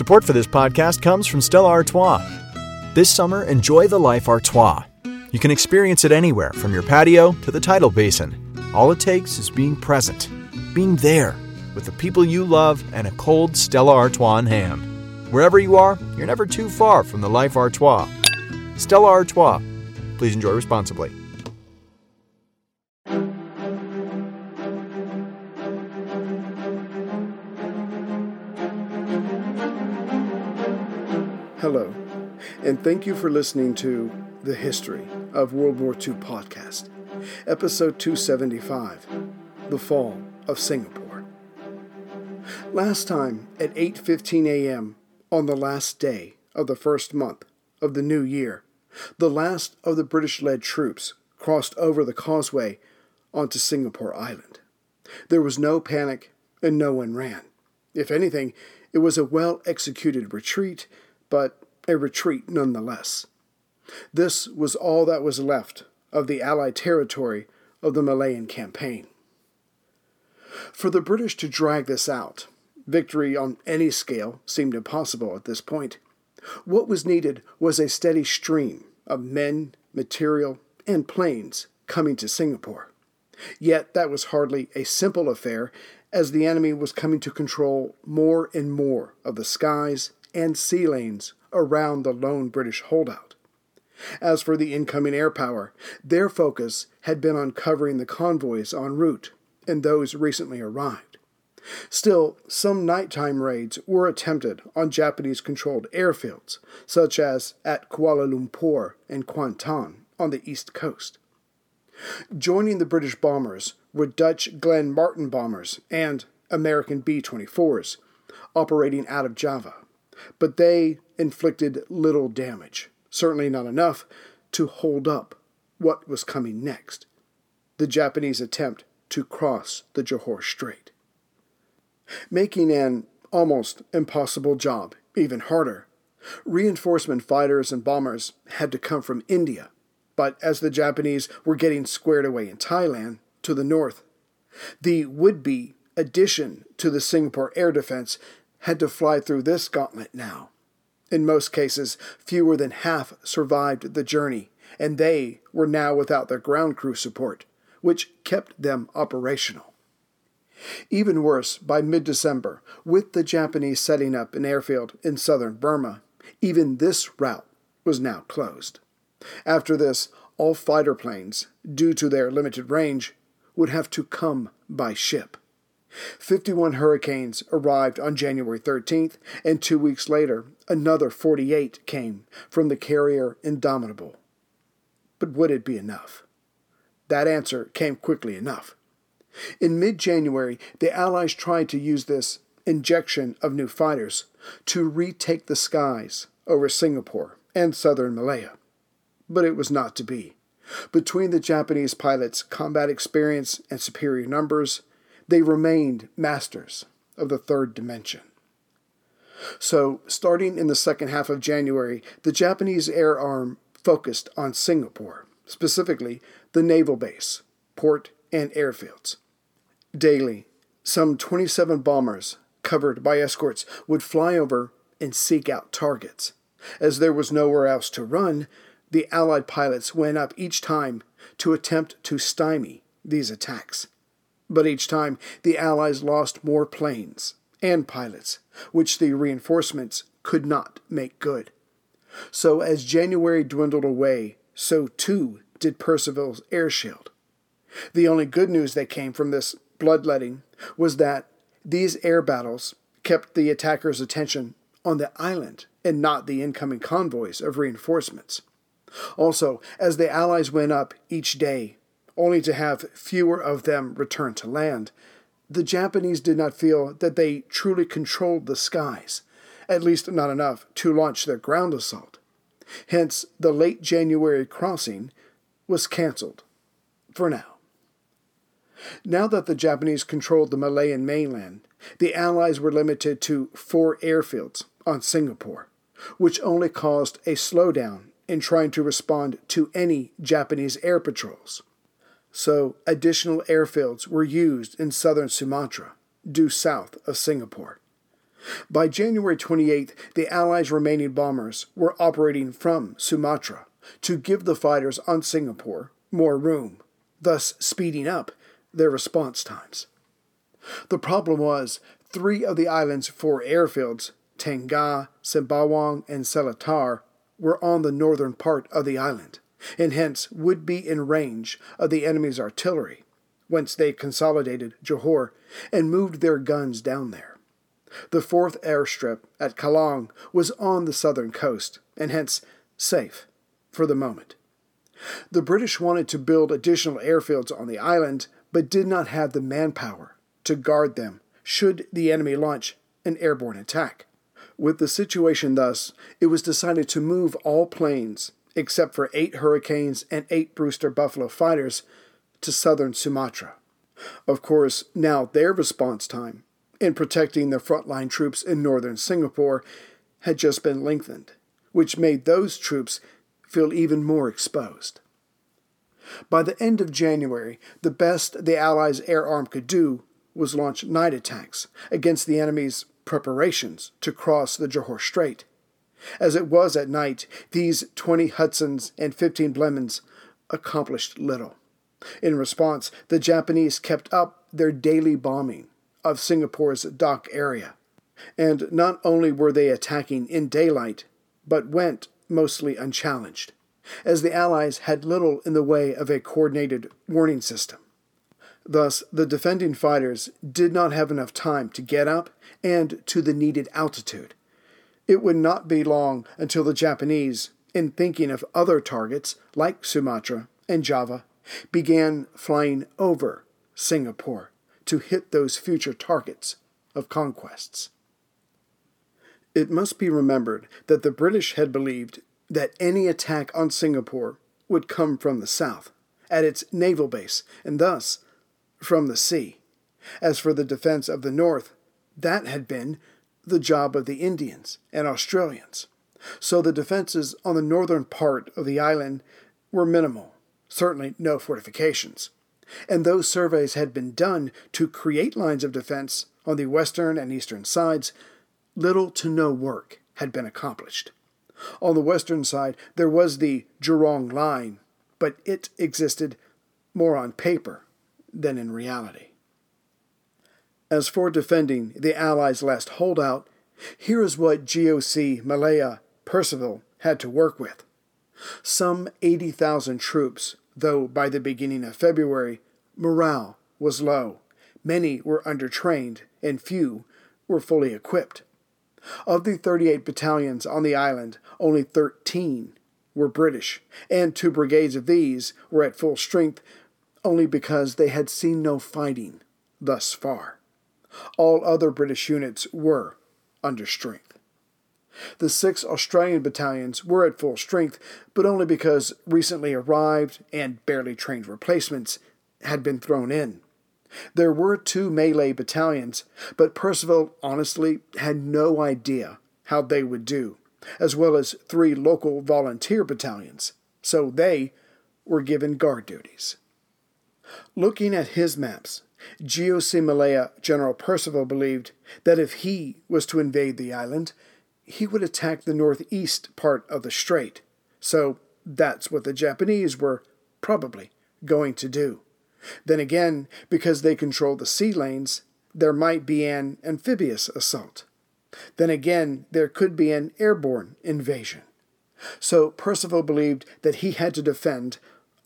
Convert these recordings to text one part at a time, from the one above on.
Support for this podcast comes from Stella Artois. This summer, enjoy the life Artois. You can experience it anywhere, from your patio to the tidal basin. All it takes is being present, being there, with the people you love and a cold Stella Artois in hand. Wherever you are, you're never too far from the life Artois. Stella Artois. Please enjoy responsibly. Hello, and thank you for listening to The History of World War II podcast, episode 275 The Fall of Singapore. Last time at 8:15 a.m. on the last day of the first month of the new year, the last of the British-led troops crossed over the causeway onto Singapore Island. There was no panic and no one ran. If anything, it was a well-executed retreat but a retreat nonetheless. This was all that was left of the Allied territory of the Malayan campaign. For the British to drag this out, victory on any scale seemed impossible at this point. What was needed was a steady stream of men, material, and planes coming to Singapore. Yet that was hardly a simple affair, as the enemy was coming to control more and more of the skies and sea lanes around the lone British holdout. As for the incoming air power, their focus had been on covering the convoys en route and those recently arrived. Still, some nighttime raids were attempted on Japanese controlled airfields, such as at Kuala Lumpur and Kuantan on the east coast. Joining the British bombers were Dutch Glenn Martin bombers and American B 24s, operating out of Java but they inflicted little damage, certainly not enough to hold up what was coming next the Japanese attempt to cross the Johor Strait. Making an almost impossible job even harder, reinforcement fighters and bombers had to come from India, but as the Japanese were getting squared away in Thailand to the north, the would be addition to the Singapore air defense had to fly through this gauntlet now. In most cases, fewer than half survived the journey, and they were now without their ground crew support, which kept them operational. Even worse, by mid December, with the Japanese setting up an airfield in southern Burma, even this route was now closed. After this, all fighter planes, due to their limited range, would have to come by ship. 51 hurricanes arrived on January 13th, and two weeks later, another 48 came from the carrier Indomitable. But would it be enough? That answer came quickly enough. In mid January, the Allies tried to use this injection of new fighters to retake the skies over Singapore and southern Malaya. But it was not to be. Between the Japanese pilots' combat experience and superior numbers, they remained masters of the third dimension. So, starting in the second half of January, the Japanese air arm focused on Singapore, specifically the naval base, port, and airfields. Daily, some 27 bombers, covered by escorts, would fly over and seek out targets. As there was nowhere else to run, the Allied pilots went up each time to attempt to stymie these attacks. But each time, the Allies lost more planes and pilots, which the reinforcements could not make good. So, as January dwindled away, so too did Percival's air shield. The only good news that came from this bloodletting was that these air battles kept the attackers' attention on the island and not the incoming convoys of reinforcements. Also, as the Allies went up each day, only to have fewer of them return to land, the Japanese did not feel that they truly controlled the skies, at least not enough to launch their ground assault. Hence, the late January crossing was cancelled for now. Now that the Japanese controlled the Malayan mainland, the Allies were limited to four airfields on Singapore, which only caused a slowdown in trying to respond to any Japanese air patrols so additional airfields were used in southern Sumatra, due south of Singapore. By January 28th, the Allies' remaining bombers were operating from Sumatra to give the fighters on Singapore more room, thus speeding up their response times. The problem was three of the island's four airfields, Tengah, Sembawang, and Seletar, were on the northern part of the island, and hence would be in range of the enemy's artillery, whence they consolidated Johor and moved their guns down there. The fourth airstrip at Kallang was on the southern coast, and hence safe for the moment. The British wanted to build additional airfields on the island, but did not have the manpower to guard them should the enemy launch an airborne attack. With the situation thus, it was decided to move all planes, except for eight Hurricanes and eight Brewster Buffalo fighters, to southern Sumatra. Of course, now their response time in protecting the frontline troops in northern Singapore had just been lengthened, which made those troops feel even more exposed. By the end of January, the best the Allies' air arm could do was launch night attacks against the enemy's preparations to cross the Johor Strait. As it was at night, these 20 Hudsons and 15 Blenheims accomplished little. In response, the Japanese kept up their daily bombing of Singapore's dock area. And not only were they attacking in daylight, but went mostly unchallenged, as the Allies had little in the way of a coordinated warning system. Thus, the defending fighters did not have enough time to get up and to the needed altitude. It would not be long until the Japanese, in thinking of other targets like Sumatra and Java, began flying over Singapore to hit those future targets of conquests. It must be remembered that the British had believed that any attack on Singapore would come from the south, at its naval base, and thus from the sea. As for the defense of the north, that had been the job of the Indians and Australians. So the defenses on the northern part of the island were minimal, certainly no fortifications. And those surveys had been done to create lines of defense on the western and eastern sides, little to no work had been accomplished. On the western side, there was the Jurong Line, but it existed more on paper than in reality. As for defending the Allies' last holdout, here is what GOC Malaya Percival had to work with. Some 80,000 troops, though by the beginning of February, morale was low. Many were undertrained, and few were fully equipped. Of the 38 battalions on the island, only 13 were British, and two brigades of these were at full strength only because they had seen no fighting thus far. All other British units were under strength. The six Australian battalions were at full strength, but only because recently arrived and barely trained replacements had been thrown in. There were two Malay battalions, but Percival honestly had no idea how they would do, as well as three local volunteer battalions, so they were given guard duties. Looking at his maps, Malaya General Percival believed that if he was to invade the island, he would attack the northeast part of the strait. So that's what the Japanese were probably going to do. Then again, because they control the sea lanes, there might be an amphibious assault. Then again, there could be an airborne invasion. So Percival believed that he had to defend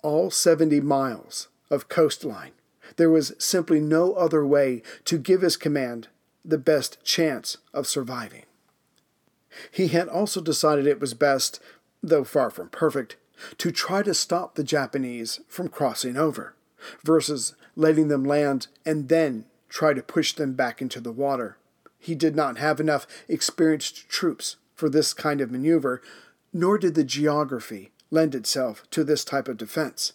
all 70 miles of coastline. There was simply no other way to give his command the best chance of surviving. He had also decided it was best, though far from perfect, to try to stop the Japanese from crossing over versus letting them land and then try to push them back into the water. He did not have enough experienced troops for this kind of maneuver, nor did the geography lend itself to this type of defense.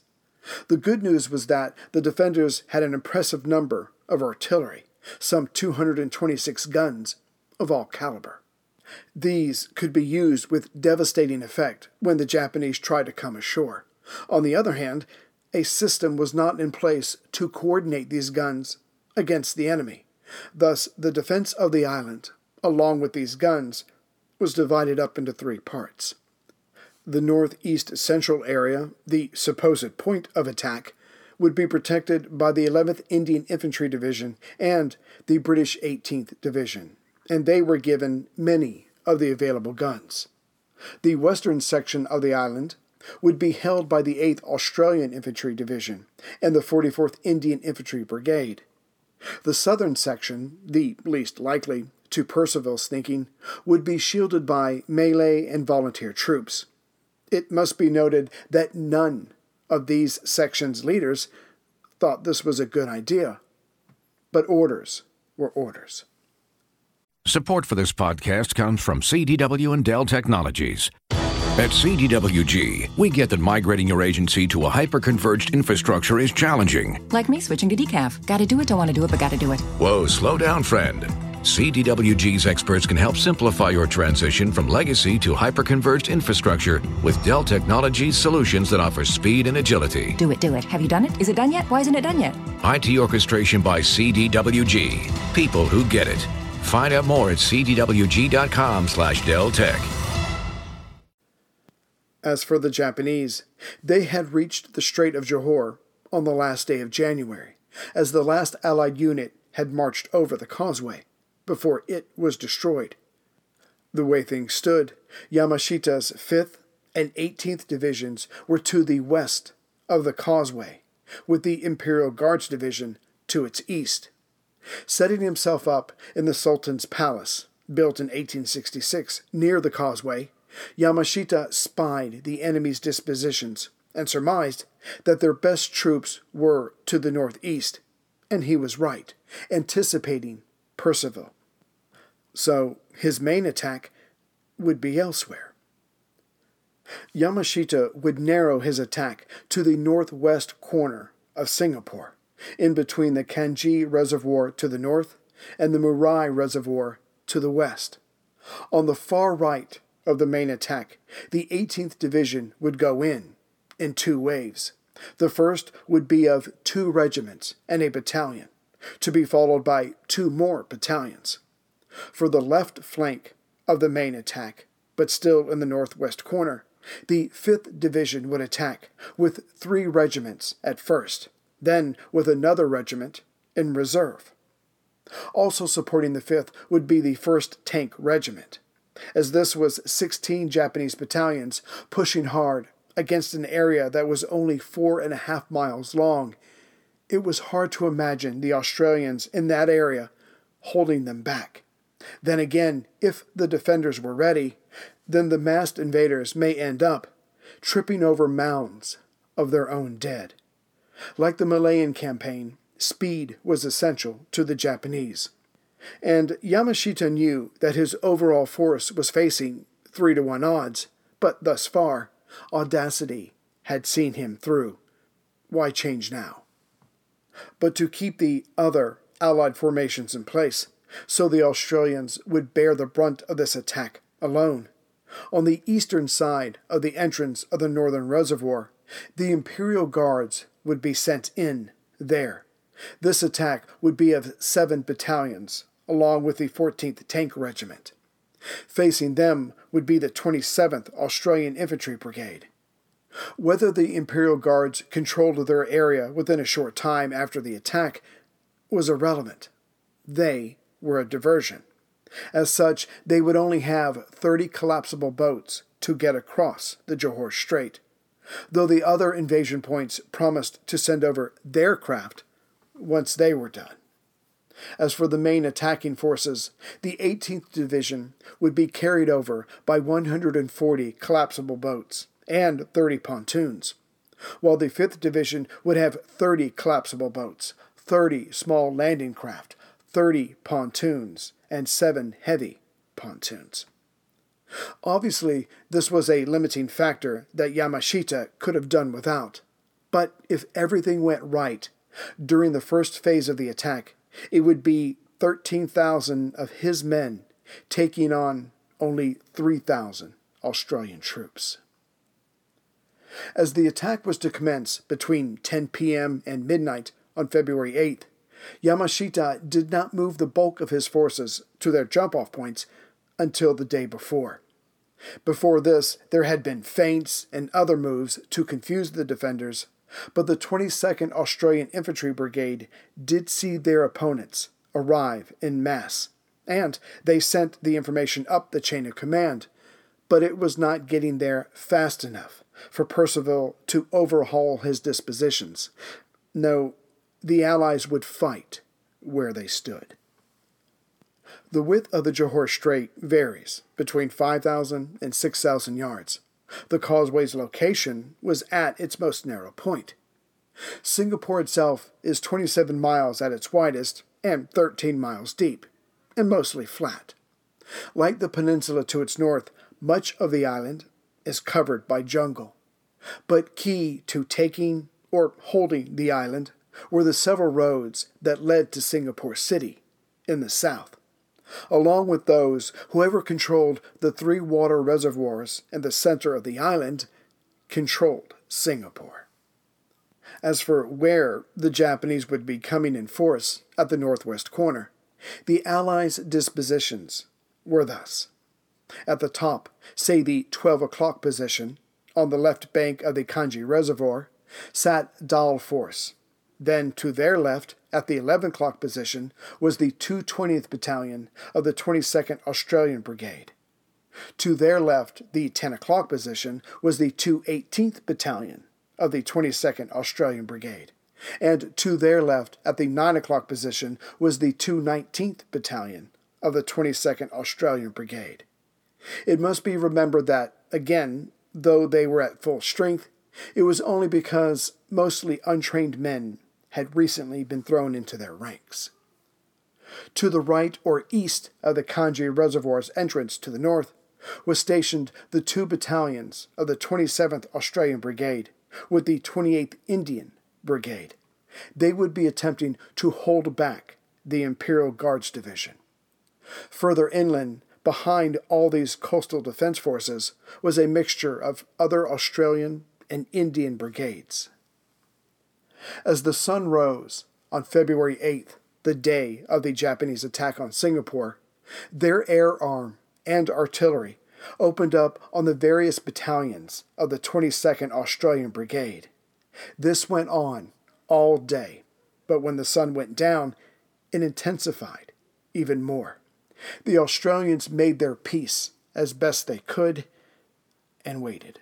The good news was that the defenders had an impressive number of artillery, some 226 guns of all caliber. These could be used with devastating effect when the Japanese tried to come ashore. On the other hand, a system was not in place to coordinate these guns against the enemy. Thus, the defense of the island along with these guns, was divided up into three parts. The northeast central area, the supposed point of attack, would be protected by the 11th Indian Infantry Division and the British 18th Division, and they were given many of the available guns. The western section of the island would be held by the 8th Australian Infantry Division and the 44th Indian Infantry Brigade. The southern section, the least likely to Percival's thinking, would be shielded by Malay and volunteer troops. It must be noted that none of these sections' leaders thought this was a good idea. But orders were orders. Support for this podcast comes from CDW and Dell Technologies. At CDWG, we get that migrating your agency to a hyper-converged infrastructure is challenging. Like me switching to decaf. Gotta do it, don't want to do it, but gotta do it. Whoa, slow down, friend. CDWG's experts can help simplify your transition from legacy to hyper-converged infrastructure with Dell Technologies solutions that offer speed and agility. Do it, do it. Have you done it? Is it done yet? Why isn't it done yet? IT orchestration by CDWG. People who get it. Find out more at cdwg.com slash Dell Tech. As for the Japanese, they had reached the Strait of Johor on the last day of January, as the last Allied unit had marched over the causeway before it was destroyed. The way things stood, Yamashita's 5th and 18th Divisions were to the west of the causeway, with the Imperial Guards Division to its east. Setting himself up in the Sultan's palace, built in 1866 near the causeway, Yamashita spied the enemy's dispositions and surmised that their best troops were to the northeast, and he was right, anticipating Percival so his main attack would be elsewhere. Yamashita would narrow his attack to the northwest corner of Singapore, in between the Kranji Reservoir to the north and the Murai Reservoir to the west. On the far right of the main attack, the 18th Division would go in, in two waves. The first would be of two regiments and a battalion, to be followed by two more battalions for the left flank of the main attack, but still in the northwest corner. The 5th Division would attack with three regiments at first, then with another regiment in reserve. Also supporting the 5th would be the 1st Tank Regiment, as this was 16 Japanese battalions pushing hard against an area that was only four and a half miles long. It was hard to imagine the Australians in that area holding them back. Then again, if the defenders were ready, then the massed invaders may end up tripping over mounds of their own dead. Like the Malayan campaign, speed was essential to the Japanese. And Yamashita knew that his overall force was facing three to one odds, but thus far, audacity had seen him through. Why change now? But to keep the other Allied formations in place, so the Australians would bear the brunt of this attack alone. On the eastern side of the entrance of the northern reservoir, the Imperial Guards would be sent in there. This attack would be of seven battalions, along with the 14th Tank Regiment. Facing them would be the 27th Australian Infantry Brigade. Whether the Imperial Guards controlled their area within a short time after the attack was irrelevant. They were a diversion. As such, they would only have 30 collapsible boats to get across the Johor Strait, though the other invasion points promised to send over their craft once they were done. As for the main attacking forces, the 18th Division would be carried over by 140 collapsible boats and 30 pontoons, while the 5th Division would have 30 collapsible boats, 30 small landing craft, 30 pontoons, and seven heavy pontoons. Obviously, this was a limiting factor that Yamashita could have done without. But if everything went right during the first phase of the attack, it would be 13,000 of his men taking on only 3,000 Australian troops. As the attack was to commence between 10 p.m. and midnight on February 8th, Yamashita did not move the bulk of his forces to their jump off points until the day before. Before this, there had been feints and other moves to confuse the defenders, but the 22nd Australian Infantry Brigade did see their opponents arrive in mass, and they sent the information up the chain of command, but it was not getting there fast enough for Percival to overhaul his dispositions. No, the Allies would fight where they stood. The width of the Johor Strait varies between 5,000 and 6,000 yards. The causeway's location was at its most narrow point. Singapore itself is 27 miles at its widest and 13 miles deep, and mostly flat. Like the peninsula to its north, much of the island is covered by jungle. But key to taking or holding the island were the several roads that led to Singapore City in the south. Along with those, whoever controlled the three water reservoirs in the center of the island controlled Singapore. As for where the Japanese would be coming in force at the northwest corner, the Allies' dispositions were thus. At the top, say the 12 o'clock position, on the left bank of the Kranji Reservoir, sat Dal Force. Then to their left, at the 11 o'clock position, was the 220th Battalion of the 22nd Australian Brigade. To their left, the 10 o'clock position, was the 218th Battalion of the 22nd Australian Brigade. And to their left, at the 9 o'clock position, was the 219th Battalion of the 22nd Australian Brigade. It must be remembered that, again, though they were at full strength, it was only because mostly untrained men had recently been thrown into their ranks. To the right or east of the Kranji Reservoir's entrance to the north was stationed the two battalions of the 27th Australian Brigade with the 28th Indian Brigade. They would be attempting to hold back the Imperial Guards Division. Further inland, behind all these coastal defense forces, was a mixture of other Australian and Indian brigades. As the sun rose on February 8th, the day of the Japanese attack on Singapore, their air arm and artillery opened up on the various battalions of the 22nd Australian Brigade. This went on all day, but when the sun went down, it intensified even more. The Australians made their peace as best they could and waited.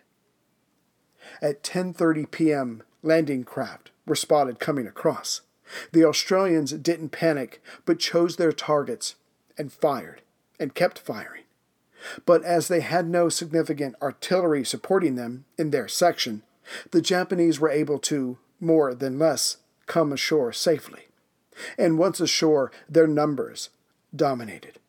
At 10:30 p.m., landing craft were spotted coming across. The Australians didn't panic, but chose their targets and fired, and kept firing. But as they had no significant artillery supporting them in their section, the Japanese were able to, more than less, come ashore safely. And once ashore, their numbers dominated.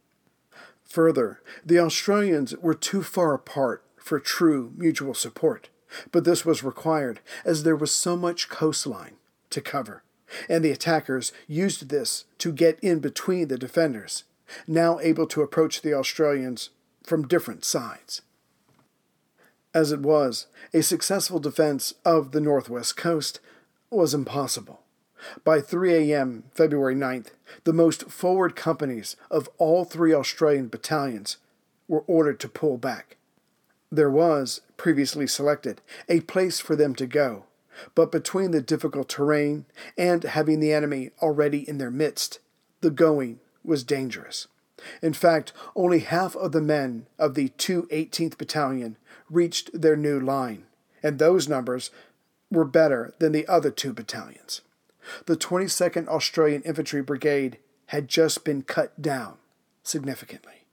Further, the Australians were too far apart for true mutual support, but this was required as there was so much coastline to cover, and the attackers used this to get in between the defenders, now able to approach the Australians from different sides. As it was, a successful defense of the northwest coast was impossible. By 3 a.m., February 9th, the most forward companies of all three Australian battalions were ordered to pull back. There was, previously selected, a place for them to go, but between the difficult terrain and having the enemy already in their midst, the going was dangerous. In fact, only half of the men of the 218th Battalion reached their new line, and those numbers were better than the other two battalions. The 22nd Australian Infantry Brigade had just been cut down significantly.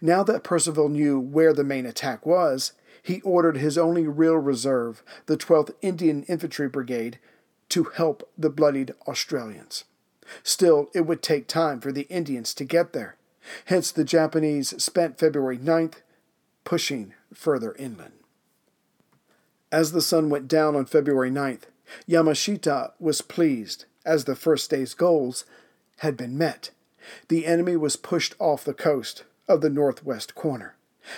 Now that Percival knew where the main attack was, he ordered his only real reserve, the 12th Indian Infantry Brigade, to help the bloodied Australians. Still, it would take time for the Indians to get there. Hence, the Japanese spent February 9th pushing further inland. As the sun went down on February 9th, Yamashita was pleased, as the first day's goals had been met. The enemy was pushed off the coast of the northwest corner.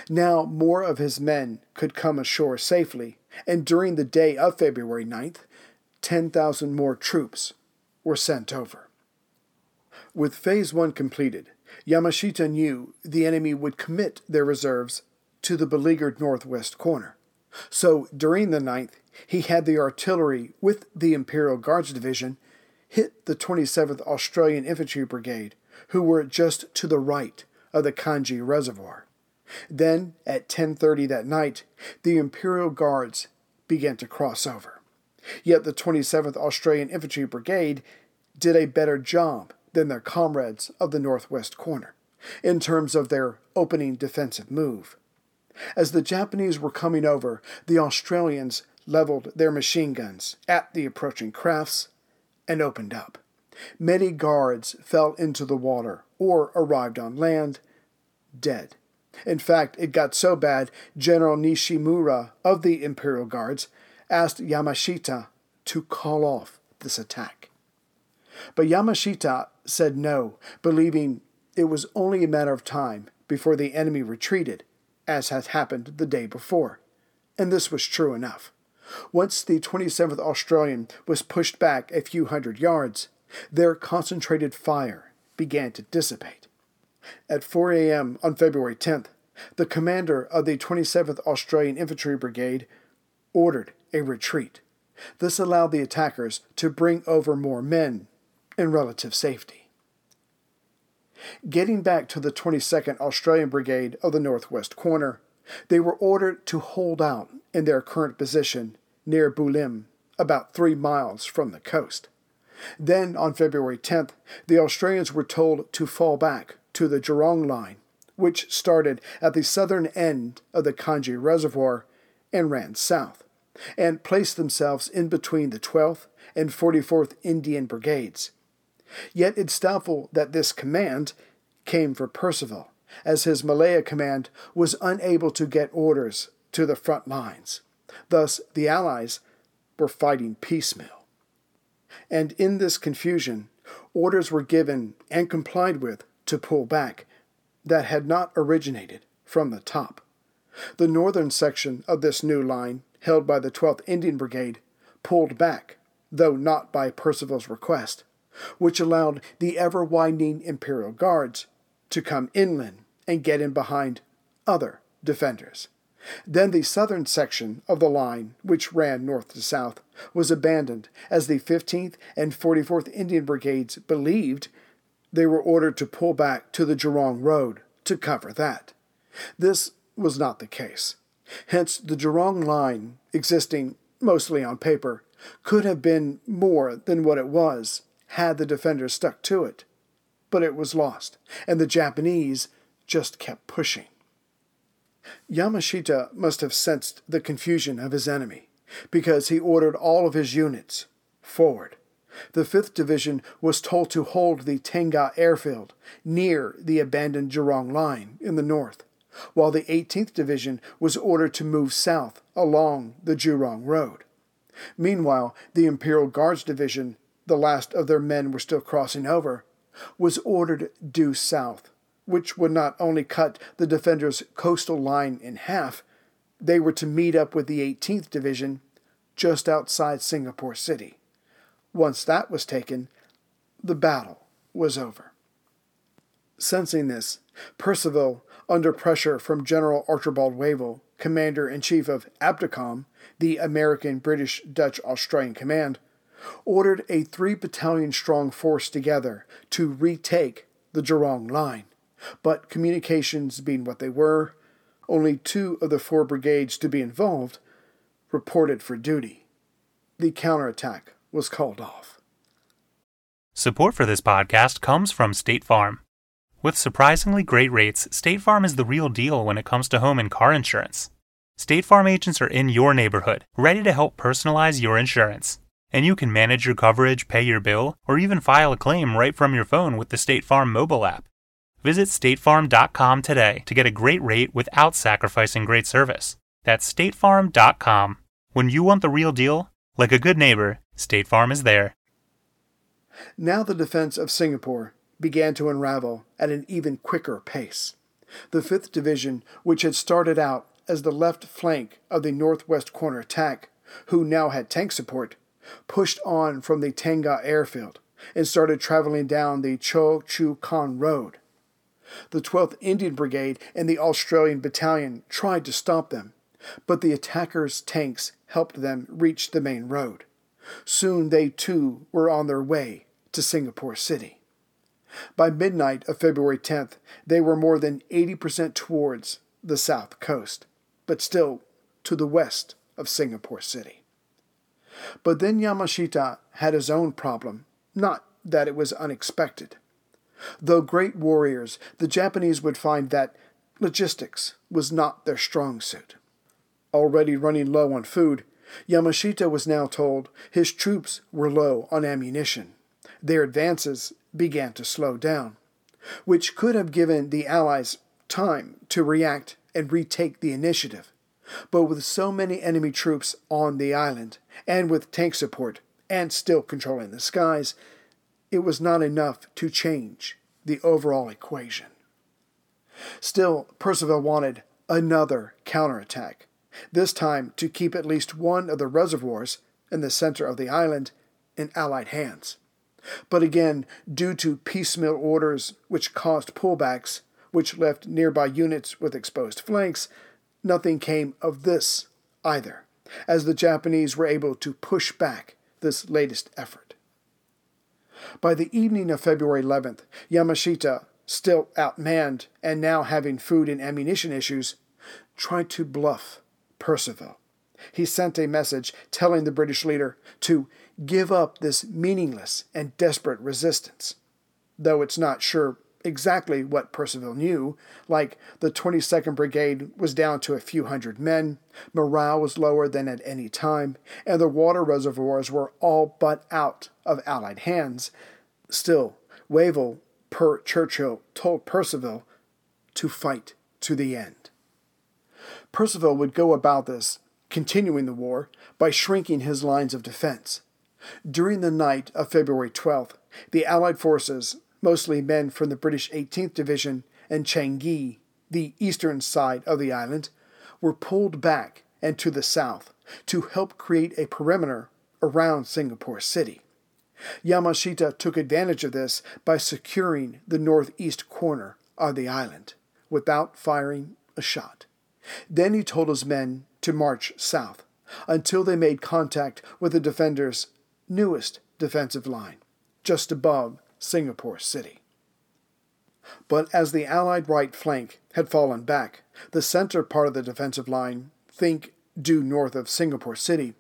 Now more of his men could come ashore safely, and during the day of February 9th, 10,000 more troops were sent over. With Phase 1 completed, Yamashita knew the enemy would commit their reserves to the beleaguered northwest corner. So during the 9th, he had the artillery with the Imperial Guards Division hit the 27th Australian Infantry Brigade, who were just to the right of the Kranji Reservoir. Then, at 10:30 that night, the Imperial Guards began to cross over. Yet the 27th Australian Infantry Brigade did a better job than their comrades of the northwest corner in terms of their opening defensive move. As the Japanese were coming over, the Australians leveled their machine guns at the approaching crafts and opened up. Many guards fell into the water or arrived on land dead. In fact, it got so bad, General Nishimura of the Imperial Guards asked Yamashita to call off this attack. But Yamashita said no, believing it was only a matter of time before the enemy retreated, as had happened the day before. And this was true enough. Once the 27th Australian was pushed back a few hundred yards, their concentrated fire began to dissipate. At 4 a.m. on February 10th, the commander of the 27th Australian Infantry Brigade ordered a retreat. This allowed the attackers to bring over more men in relative safety. Getting back to the 22nd Australian Brigade of the Northwest Corner, they were ordered to hold out in their current position near Bulim, about three miles from the coast. Then, on February 10th, the Australians were told to fall back to the Jurong Line, which started at the southern end of the Kranji Reservoir and ran south, and placed themselves in between the 12th and 44th Indian Brigades. Yet it's doubtful that this command came for Percival, as his Malaya command was unable to get orders to the front lines. Thus, the Allies were fighting piecemeal. And in this confusion, orders were given and complied with to pull back that had not originated from the top. The northern section of this new line, held by the 12th Indian Brigade, pulled back, though not by Percival's request, which allowed the ever widening Imperial Guards to come inland and get in behind other defenders. Then the southern section of the line, which ran north to south, was abandoned as the 15th and 44th Indian Brigades believed they were ordered to pull back to the Jurong Road to cover that. This was not the case. Hence, the Jurong line, existing mostly on paper, could have been more than what it was had the defenders stuck to it. But it was lost, and the Japanese just kept pushing. Yamashita must have sensed the confusion of his enemy, because he ordered all of his units forward. The 5th Division was told to hold the Tengah airfield near the abandoned Jurong line in the north, while the 18th Division was ordered to move south along the Jurong Road. Meanwhile, the Imperial Guards Division, the last of their men were still crossing over, was ordered due south which would not only cut the defenders' coastal line in half, they were to meet up with the 18th Division just outside Singapore City. Once that was taken, the battle was over. Sensing this, Percival, under pressure from General Archibald Wavell, Commander in Chief of ABDACOM, the American, British, Dutch, Australian Command, ordered a three battalion strong force together to retake the Jurong Line. But communications being what they were, only two of the four brigades to be involved reported for duty. The counterattack was called off. Support for this podcast comes from State Farm. With surprisingly great rates, State Farm is the real deal when it comes to home and car insurance. State Farm agents are in your neighborhood, ready to help personalize your insurance. And you can manage your coverage, pay your bill, or even file a claim right from your phone with the State Farm mobile app. Visit statefarm.com today to get a great rate without sacrificing great service. That's statefarm.com. When you want the real deal, like a good neighbor, State Farm is there. Now the defense of Singapore began to unravel at an even quicker pace. The 5th Division, which had started out as the left flank of the northwest corner attack, who now had tank support, pushed on from the Tengah airfield and started traveling down the Choa Chu Kang Road. The 12th Indian Brigade and the Australian Battalion tried to stop them, but the attackers' tanks helped them reach the main road. Soon they too were on their way to Singapore City. By midnight of February 10th, they were more than 80% towards the south coast, but still to the west of Singapore City. But then Yamashita had his own problem, not that it was unexpected. Though great warriors, the Japanese would find that logistics was not their strong suit. Already running low on food, Yamashita was now told his troops were low on ammunition. Their advances began to slow down, which could have given the Allies time to react and retake the initiative. But with so many enemy troops on the island, and with tank support, and still controlling the skies, it was not enough to change the overall equation. Still, Percival wanted another counterattack, this time to keep at least one of the reservoirs in the center of the island in Allied hands. But again, due to piecemeal orders which caused pullbacks, which left nearby units with exposed flanks, nothing came of this either, as the Japanese were able to push back this latest effort. By the evening of February 11th, Yamashita, still outmanned and now having food and ammunition issues, tried to bluff Percival. He sent a message telling the British leader to give up this meaningless and desperate resistance. Though it's not sure exactly what Percival knew, like the 22nd Brigade was down to a few hundred men, morale was lower than at any time, and the water reservoirs were all but out of Allied hands. Still, Wavell, per Churchill, told Percival to fight to the end. Percival would go about this, continuing the war, by shrinking his lines of defense. During the night of February 12th, the Allied forces, mostly men from the British 18th Division and Changi, the eastern side of the island, were pulled back and to the south to help create a perimeter around Singapore City. Yamashita took advantage of this by securing the northeast corner of the island without firing a shot. Then he told his men to march south until they made contact with the defenders' newest defensive line, just above Singapore City. But as the Allied right flank had fallen back, the center part of the defensive line, think due north of Singapore City,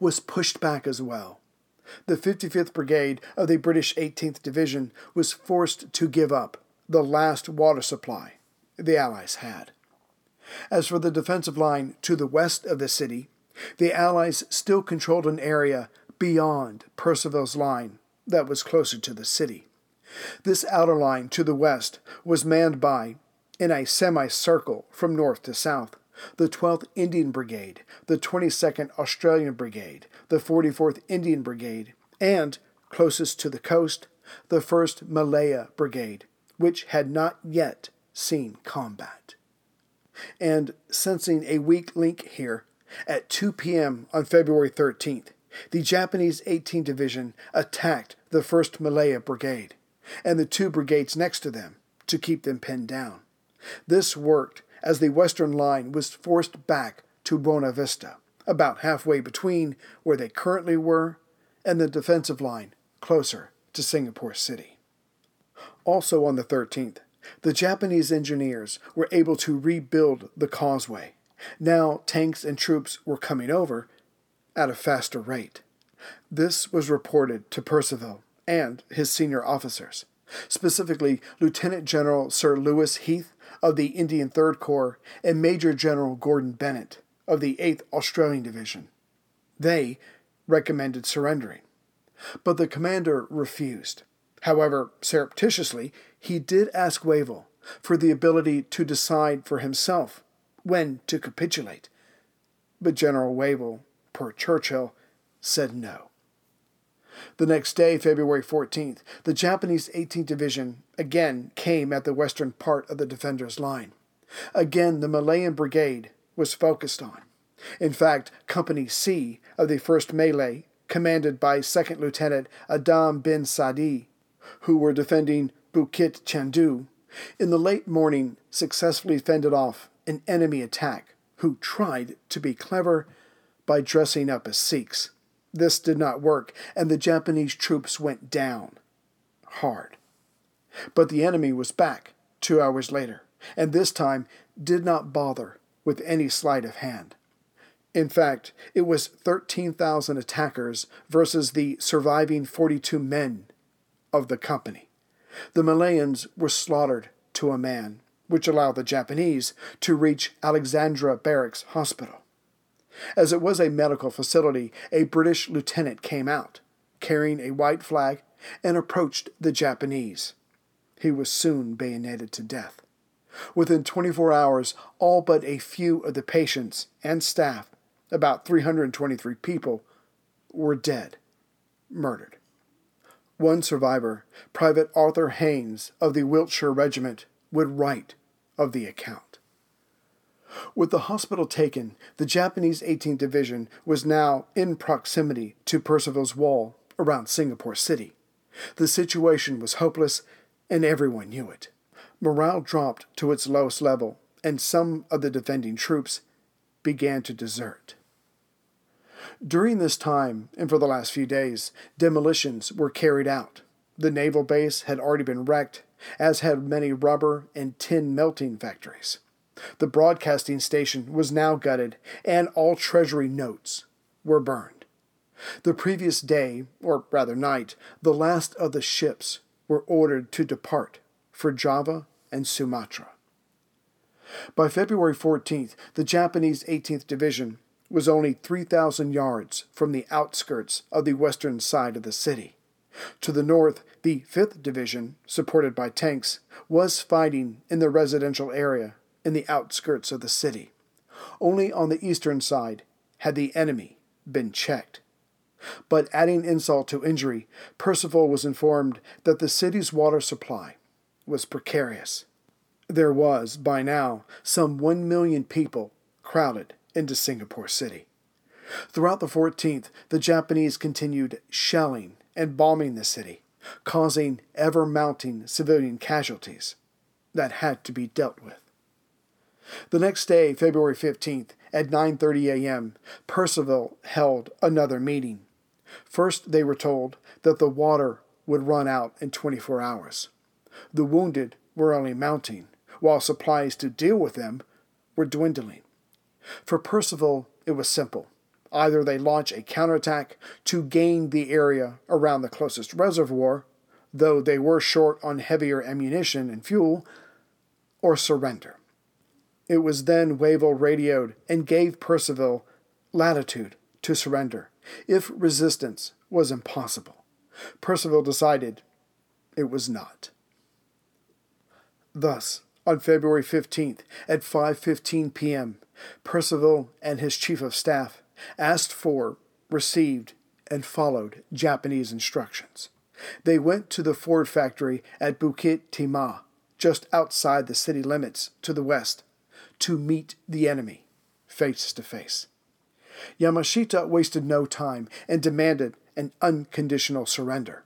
was pushed back as well. The 55th Brigade of the British 18th Division was forced to give up the last water supply the Allies had. As for the defensive line to the west of the city, the Allies still controlled an area beyond Percival's line that was closer to the city. This outer line to the west was manned by, in a semicircle from north to south, the 12th Indian Brigade, the 22nd Australian Brigade, the 44th Indian Brigade, and, closest to the coast, the 1st Malaya Brigade, which had not yet seen combat. And sensing a weak link here, at 2 p.m. on February 13th, the Japanese 18th Division attacked the 1st Malaya Brigade and the two brigades next to them to keep them pinned down. This worked as the western line was forced back to Buona Vista, about halfway between where they currently were and the defensive line closer to Singapore City. Also on the 13th, the Japanese engineers were able to rebuild the causeway. Now tanks and troops were coming over at a faster rate. This was reported to Percival and his senior officers, specifically Lieutenant General Sir Lewis Heath of the Indian Third Corps and Major General Gordon Bennett of the 8th Australian Division. They recommended surrendering, but the commander refused. However, surreptitiously, he did ask Wavell for the ability to decide for himself when to capitulate. But General Wavell, per Churchill, said no. The next day, February 14th, the Japanese 18th Division again came at the western part of the defenders' line. Again, the Malayan Brigade was focused on. In fact, Company C of the 1st Malay commanded by Second Lieutenant Adnan bin Saidi, who were defending Bukit Chandu, in the late morning successfully fended off an enemy attack who tried to be clever by dressing up as Sikhs. This did not work, and the Japanese troops went down hard. But the enemy was back two hours later, and this time did not bother with any sleight of hand. In fact, it was 13,000 attackers versus the surviving 42 men of the company. The Malayans were slaughtered to a man, which allowed the Japanese to reach Alexandra Barracks Hospital. As it was a medical facility, a British lieutenant came out, carrying a white flag, and approached the Japanese. He was soon bayoneted to death. Within 24 hours, all but a few of the patients and staff, about 323 people, were dead, murdered. One survivor, Private Arthur Haynes of the Wiltshire Regiment, would write of the account. With the hospital taken, the Japanese 18th Division was now in proximity to Percival's wall around Singapore City. The situation was hopeless, and everyone knew it. Morale dropped to its lowest level, and some of the defending troops began to desert. During this time, and for the last few days, demolitions were carried out. The naval base had already been wrecked, as had many rubber and tin melting factories. The broadcasting station was now gutted, and all Treasury notes were burned. The previous day, or rather night, the last of the ships were ordered to depart for Java and Sumatra. By February 14th, the Japanese 18th Division was only 3,000 yards from the outskirts of the western side of the city. To the north, the 5th Division, supported by tanks, was fighting in the residential area in the outskirts of the city. Only on the eastern side had the enemy been checked. But adding insult to injury, Percival was informed that the city's water supply was precarious. There was, by now, some one million people crowded into Singapore City. Throughout the 14th, the Japanese continued shelling and bombing the city, causing ever mounting civilian casualties that had to be dealt with. The next day, February 15th, at 9:30 a.m., Percival held another meeting. First, they were told that the water would run out in 24 hours. The wounded were only mounting, while supplies to deal with them were dwindling. For Percival, it was simple. Either they launch a counterattack to gain the area around the closest reservoir, though they were short on heavier ammunition and fuel, or surrender. It was then Wavell radioed and gave Percival latitude to surrender if resistance was impossible. Percival decided it was not. Thus, on February 15th at 5:15 p.m., Percival and his chief of staff asked for, received, and followed Japanese instructions. They went to the Ford factory at Bukit Timah, just outside the city limits to the west, to meet the enemy face to face. Yamashita wasted no time and demanded an unconditional surrender.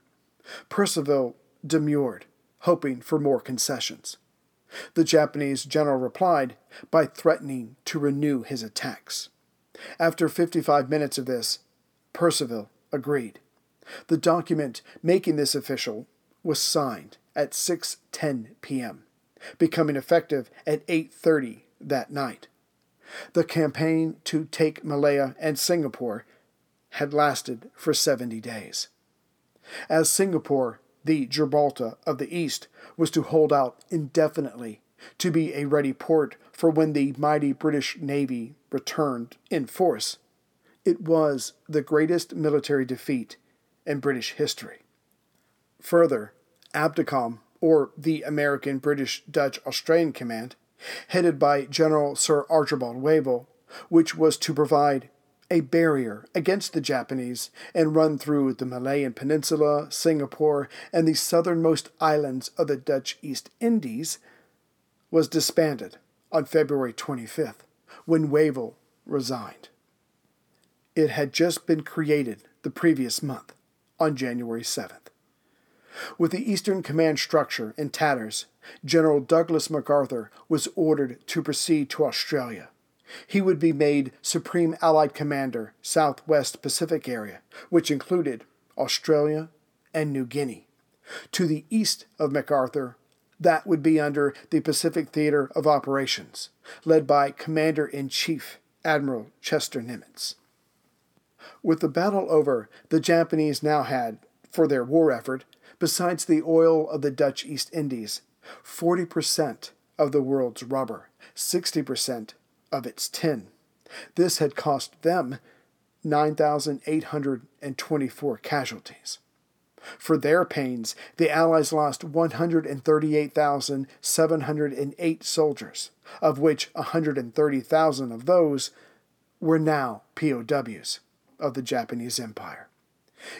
Percival demurred, hoping for more concessions. The Japanese general replied by threatening to renew his attacks. After 55 minutes of this, Percival agreed. The document making this official was signed at 6:10 p.m., becoming effective at 8:30 that night. The campaign to take Malaya and Singapore had lasted for 70 days. As Singapore, the Gibraltar of the East, was to hold out indefinitely to be a ready port for when the mighty British Navy returned in force, it was the greatest military defeat in British history. Further, ABDACOM, or the American, British, Dutch, Australian Command, headed by General Sir Archibald Wavell, which was to provide a barrier against the Japanese and run through the Malayan Peninsula, Singapore, and the southernmost islands of the Dutch East Indies, was disbanded on February 25th when Wavell resigned. It had just been created the previous month, on January 7th. With the Eastern Command structure in tatters, General Douglas MacArthur was ordered to proceed to Australia. He would be made Supreme Allied Commander, Southwest Pacific Area, which included Australia and New Guinea. To the east of MacArthur, that would be under the Pacific Theater of Operations, led by Commander in Chief Admiral Chester Nimitz. With the battle over, the Japanese now had, for their war effort, besides the oil of the Dutch East Indies, 40% of the world's rubber, 60% of its tin. This had cost them 9,824 casualties. For their pains, the Allies lost 138,708 soldiers, of which 130,000 of those were now POWs of the Japanese Empire.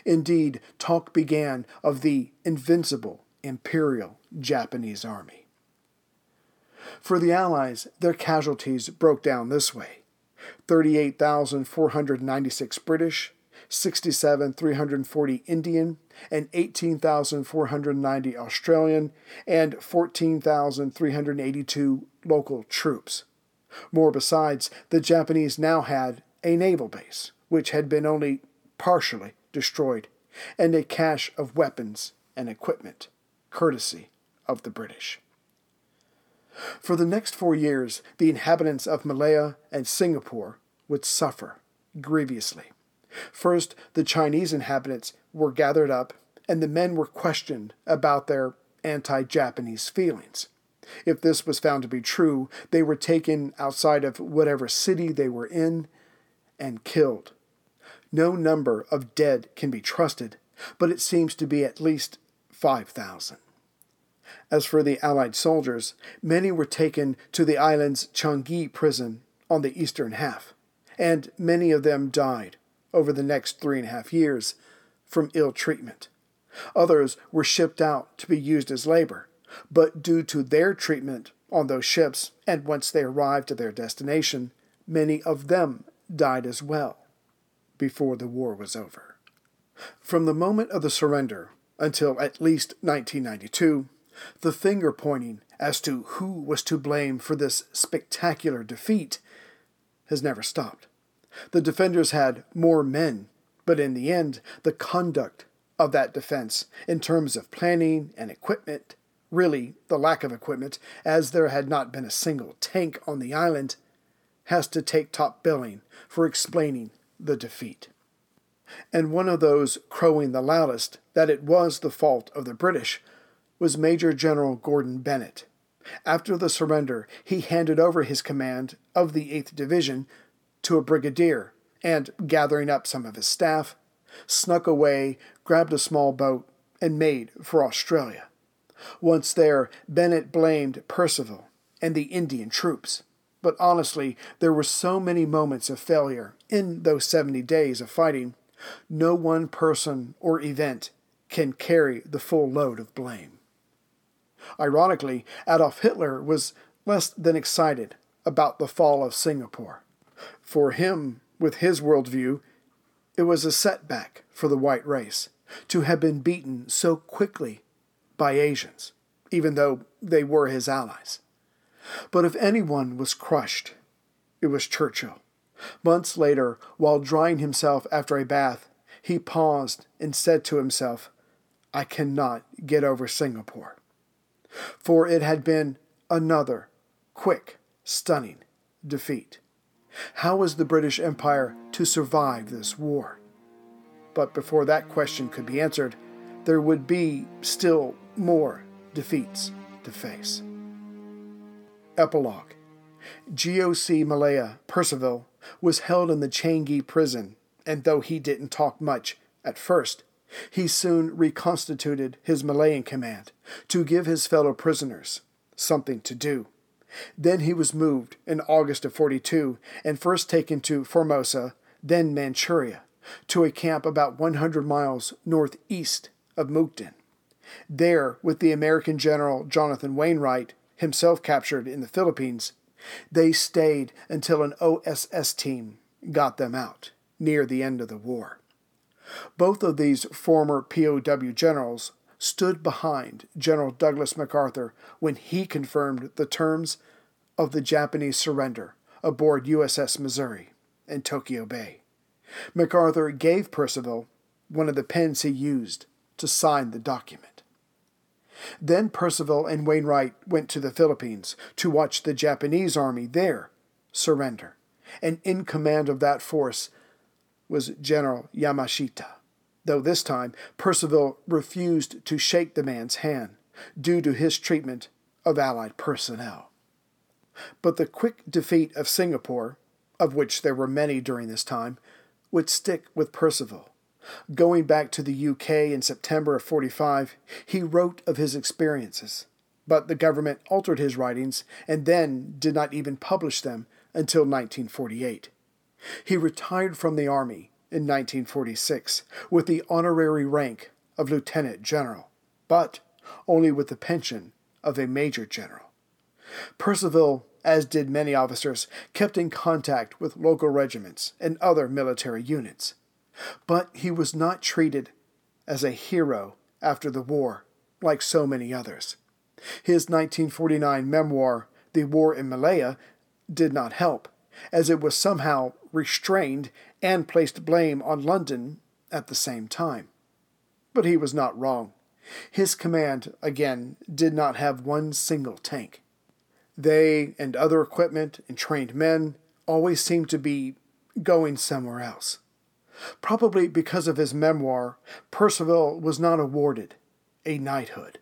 Indeed, talk began of the invincible Imperial Japanese Army. For the Allies, their casualties broke down this way 38,496 British, 67,340 Indian, and 18,490 Australian, and 14,382 local troops. More besides, the Japanese now had a naval base, which had been only partially destroyed, and a cache of weapons and equipment, courtesy of the British. For the next four years, the inhabitants of Malaya and Singapore would suffer grievously. First, the Chinese inhabitants were gathered up, and the men were questioned about their anti Japanese feelings. If this was found to be true, they were taken outside of whatever city they were in and killed. No number of dead can be trusted, but it seems to be at least 5,000. As for the Allied soldiers, many were taken to the island's Changi prison on the eastern half, and many of them died over the next three and a half years from ill treatment. Others were shipped out to be used as labor, but due to their treatment on those ships, and once they arrived at their destination, many of them died as well before the war was over. From the moment of the surrender until at least 1992, the finger pointing as to who was to blame for this spectacular defeat has never stopped. The defenders had more men, but in the end, the conduct of that defense, in terms of planning and equipment, really the lack of equipment, as there had not been a single tank on the island, has to take top billing for explaining the defeat. And one of those crowing the loudest that it was the fault of the British was Major General Gordon Bennett. After the surrender, he handed over his command of the 8th Division to a brigadier and, gathering up some of his staff, snuck away, grabbed a small boat, and made for Australia. Once there, Bennett blamed Percival and the Indian troops. But honestly, there were so many moments of failure in those 70 days of fighting, no one person or event can carry the full load of blame. Ironically, Adolf Hitler was less than excited about the fall of Singapore. For him, with his worldview, it was a setback for the white race to have been beaten so quickly by Asians, even though they were his allies. But if anyone was crushed, it was Churchill. Months later, while drying himself after a bath, he paused and said to himself, I cannot get over Singapore. For it had been another quick, stunning defeat. How was the British Empire to survive this war? But before that question could be answered, there would be still more defeats to face. Epilogue GOC Malaya Percival was held in the Changi prison, and though he didn't talk much at first, he soon reconstituted his Malayan command to give his fellow prisoners something to do. Then he was moved in August of 42 and first taken to Formosa, then Manchuria, to a camp about 100 miles northeast of Mukden. There, with the American General Jonathan Wainwright, himself captured in the Philippines, they stayed until an OSS team got them out near the end of the war. Both of these former POW generals stood behind General Douglas MacArthur when he confirmed the terms of the Japanese surrender aboard USS Missouri in Tokyo Bay. MacArthur gave Percival one of the pens he used to sign the document. Then Percival and Wainwright went to the Philippines to watch the Japanese army there surrender, and in command of that force was General Yamashita, though this time Percival refused to shake the man's hand due to his treatment of Allied personnel. But the quick defeat of Singapore, of which there were many during this time, would stick with Percival. Going back to the UK in September of 45, he wrote of his experiences, but the government altered his writings and then did not even publish them until 1948. He retired from the Army in 1946 with the honorary rank of Lieutenant General, but only with the pension of a Major General. Percival, as did many officers, kept in contact with local regiments and other military units. But he was not treated as a hero after the war, like so many others. His 1949 memoir, The War in Malaya, did not help, as it was somehow restrained and placed blame on London at the same time. But he was not wrong. His command, again, did not have one single tank. They and other equipment and trained men always seemed to be going somewhere else. Probably because of his memoir, Percival was not awarded a knighthood.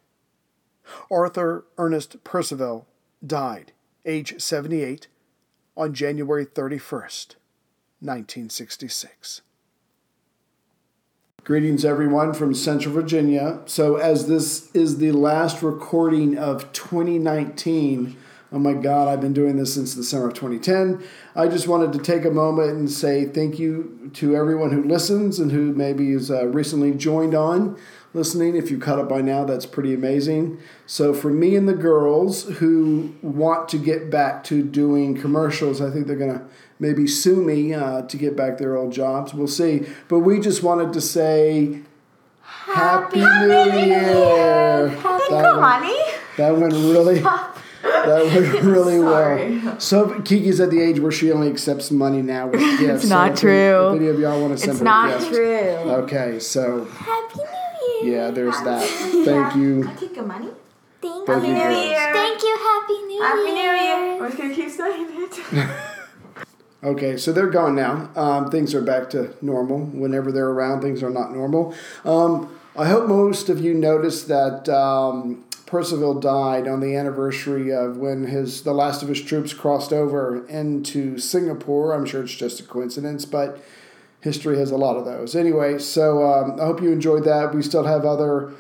Arthur Ernest Percival died, age 78, on January 31st, 1966. Greetings, everyone, from Central Virginia. So, as this is the last recording of 2019, oh my God, I've been doing this since the summer of 2010. I just wanted to take a moment and say thank you to everyone who listens and who maybe has uh, recently joined on listening. If you caught up by now, that's pretty amazing. So, for me and the girls who want to get back to doing commercials, I think they're going to maybe sue me uh, to get back their old jobs. We'll see. But we just wanted to say Happy, Happy New, New Year! Year. Happy that, went, that went really. That went really well. So Kiki's at the age where she only accepts money now with gifts. it's not so true. If any of y'all want to send it's her not a gift. true. Okay, so Happy New Year. yeah, there's that. Thank you. Can I take your money? Thank, Thank you. you, girls. Thank you. Happy New Year. Happy New Year. I'm just gonna keep saying it. Okay, so they're gone now. Um, things are back to normal. Whenever they're around, things are not normal. Um, I hope most of you noticed that um, Percival died on the anniversary of when his the last of his troops crossed over into Singapore. I'm sure it's just a coincidence, but history has a lot of those. Anyway, so um, I hope you enjoyed that. We still have other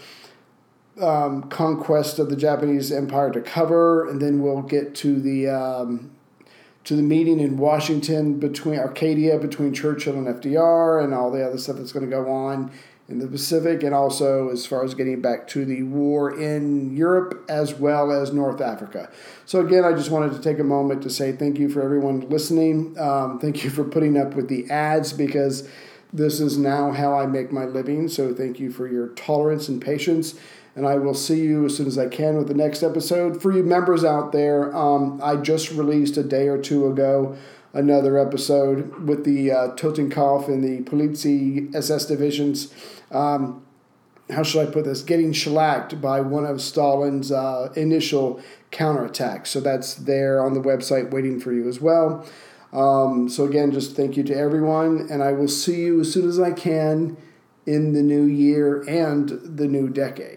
um, conquest of the Japanese Empire to cover, and then we'll get to the um, to the meeting in Washington between Arcadia, between Churchill and FDR, and all the other stuff that's going to go on in the Pacific, and also as far as getting back to the war in Europe as well as North Africa. So, again, I just wanted to take a moment to say thank you for everyone listening. Um, thank you for putting up with the ads because this is now how I make my living. So, thank you for your tolerance and patience and I will see you as soon as I can with the next episode. For you members out there, um, I just released a day or two ago another episode with the uh, Totenkopf and the Polizei SS divisions. Um, how should I put this? Getting shellacked by one of Stalin's uh, initial counterattacks. So that's there on the website waiting for you as well. Um, so again, just thank you to everyone, and I will see you as soon as I can in the new year and the new decade.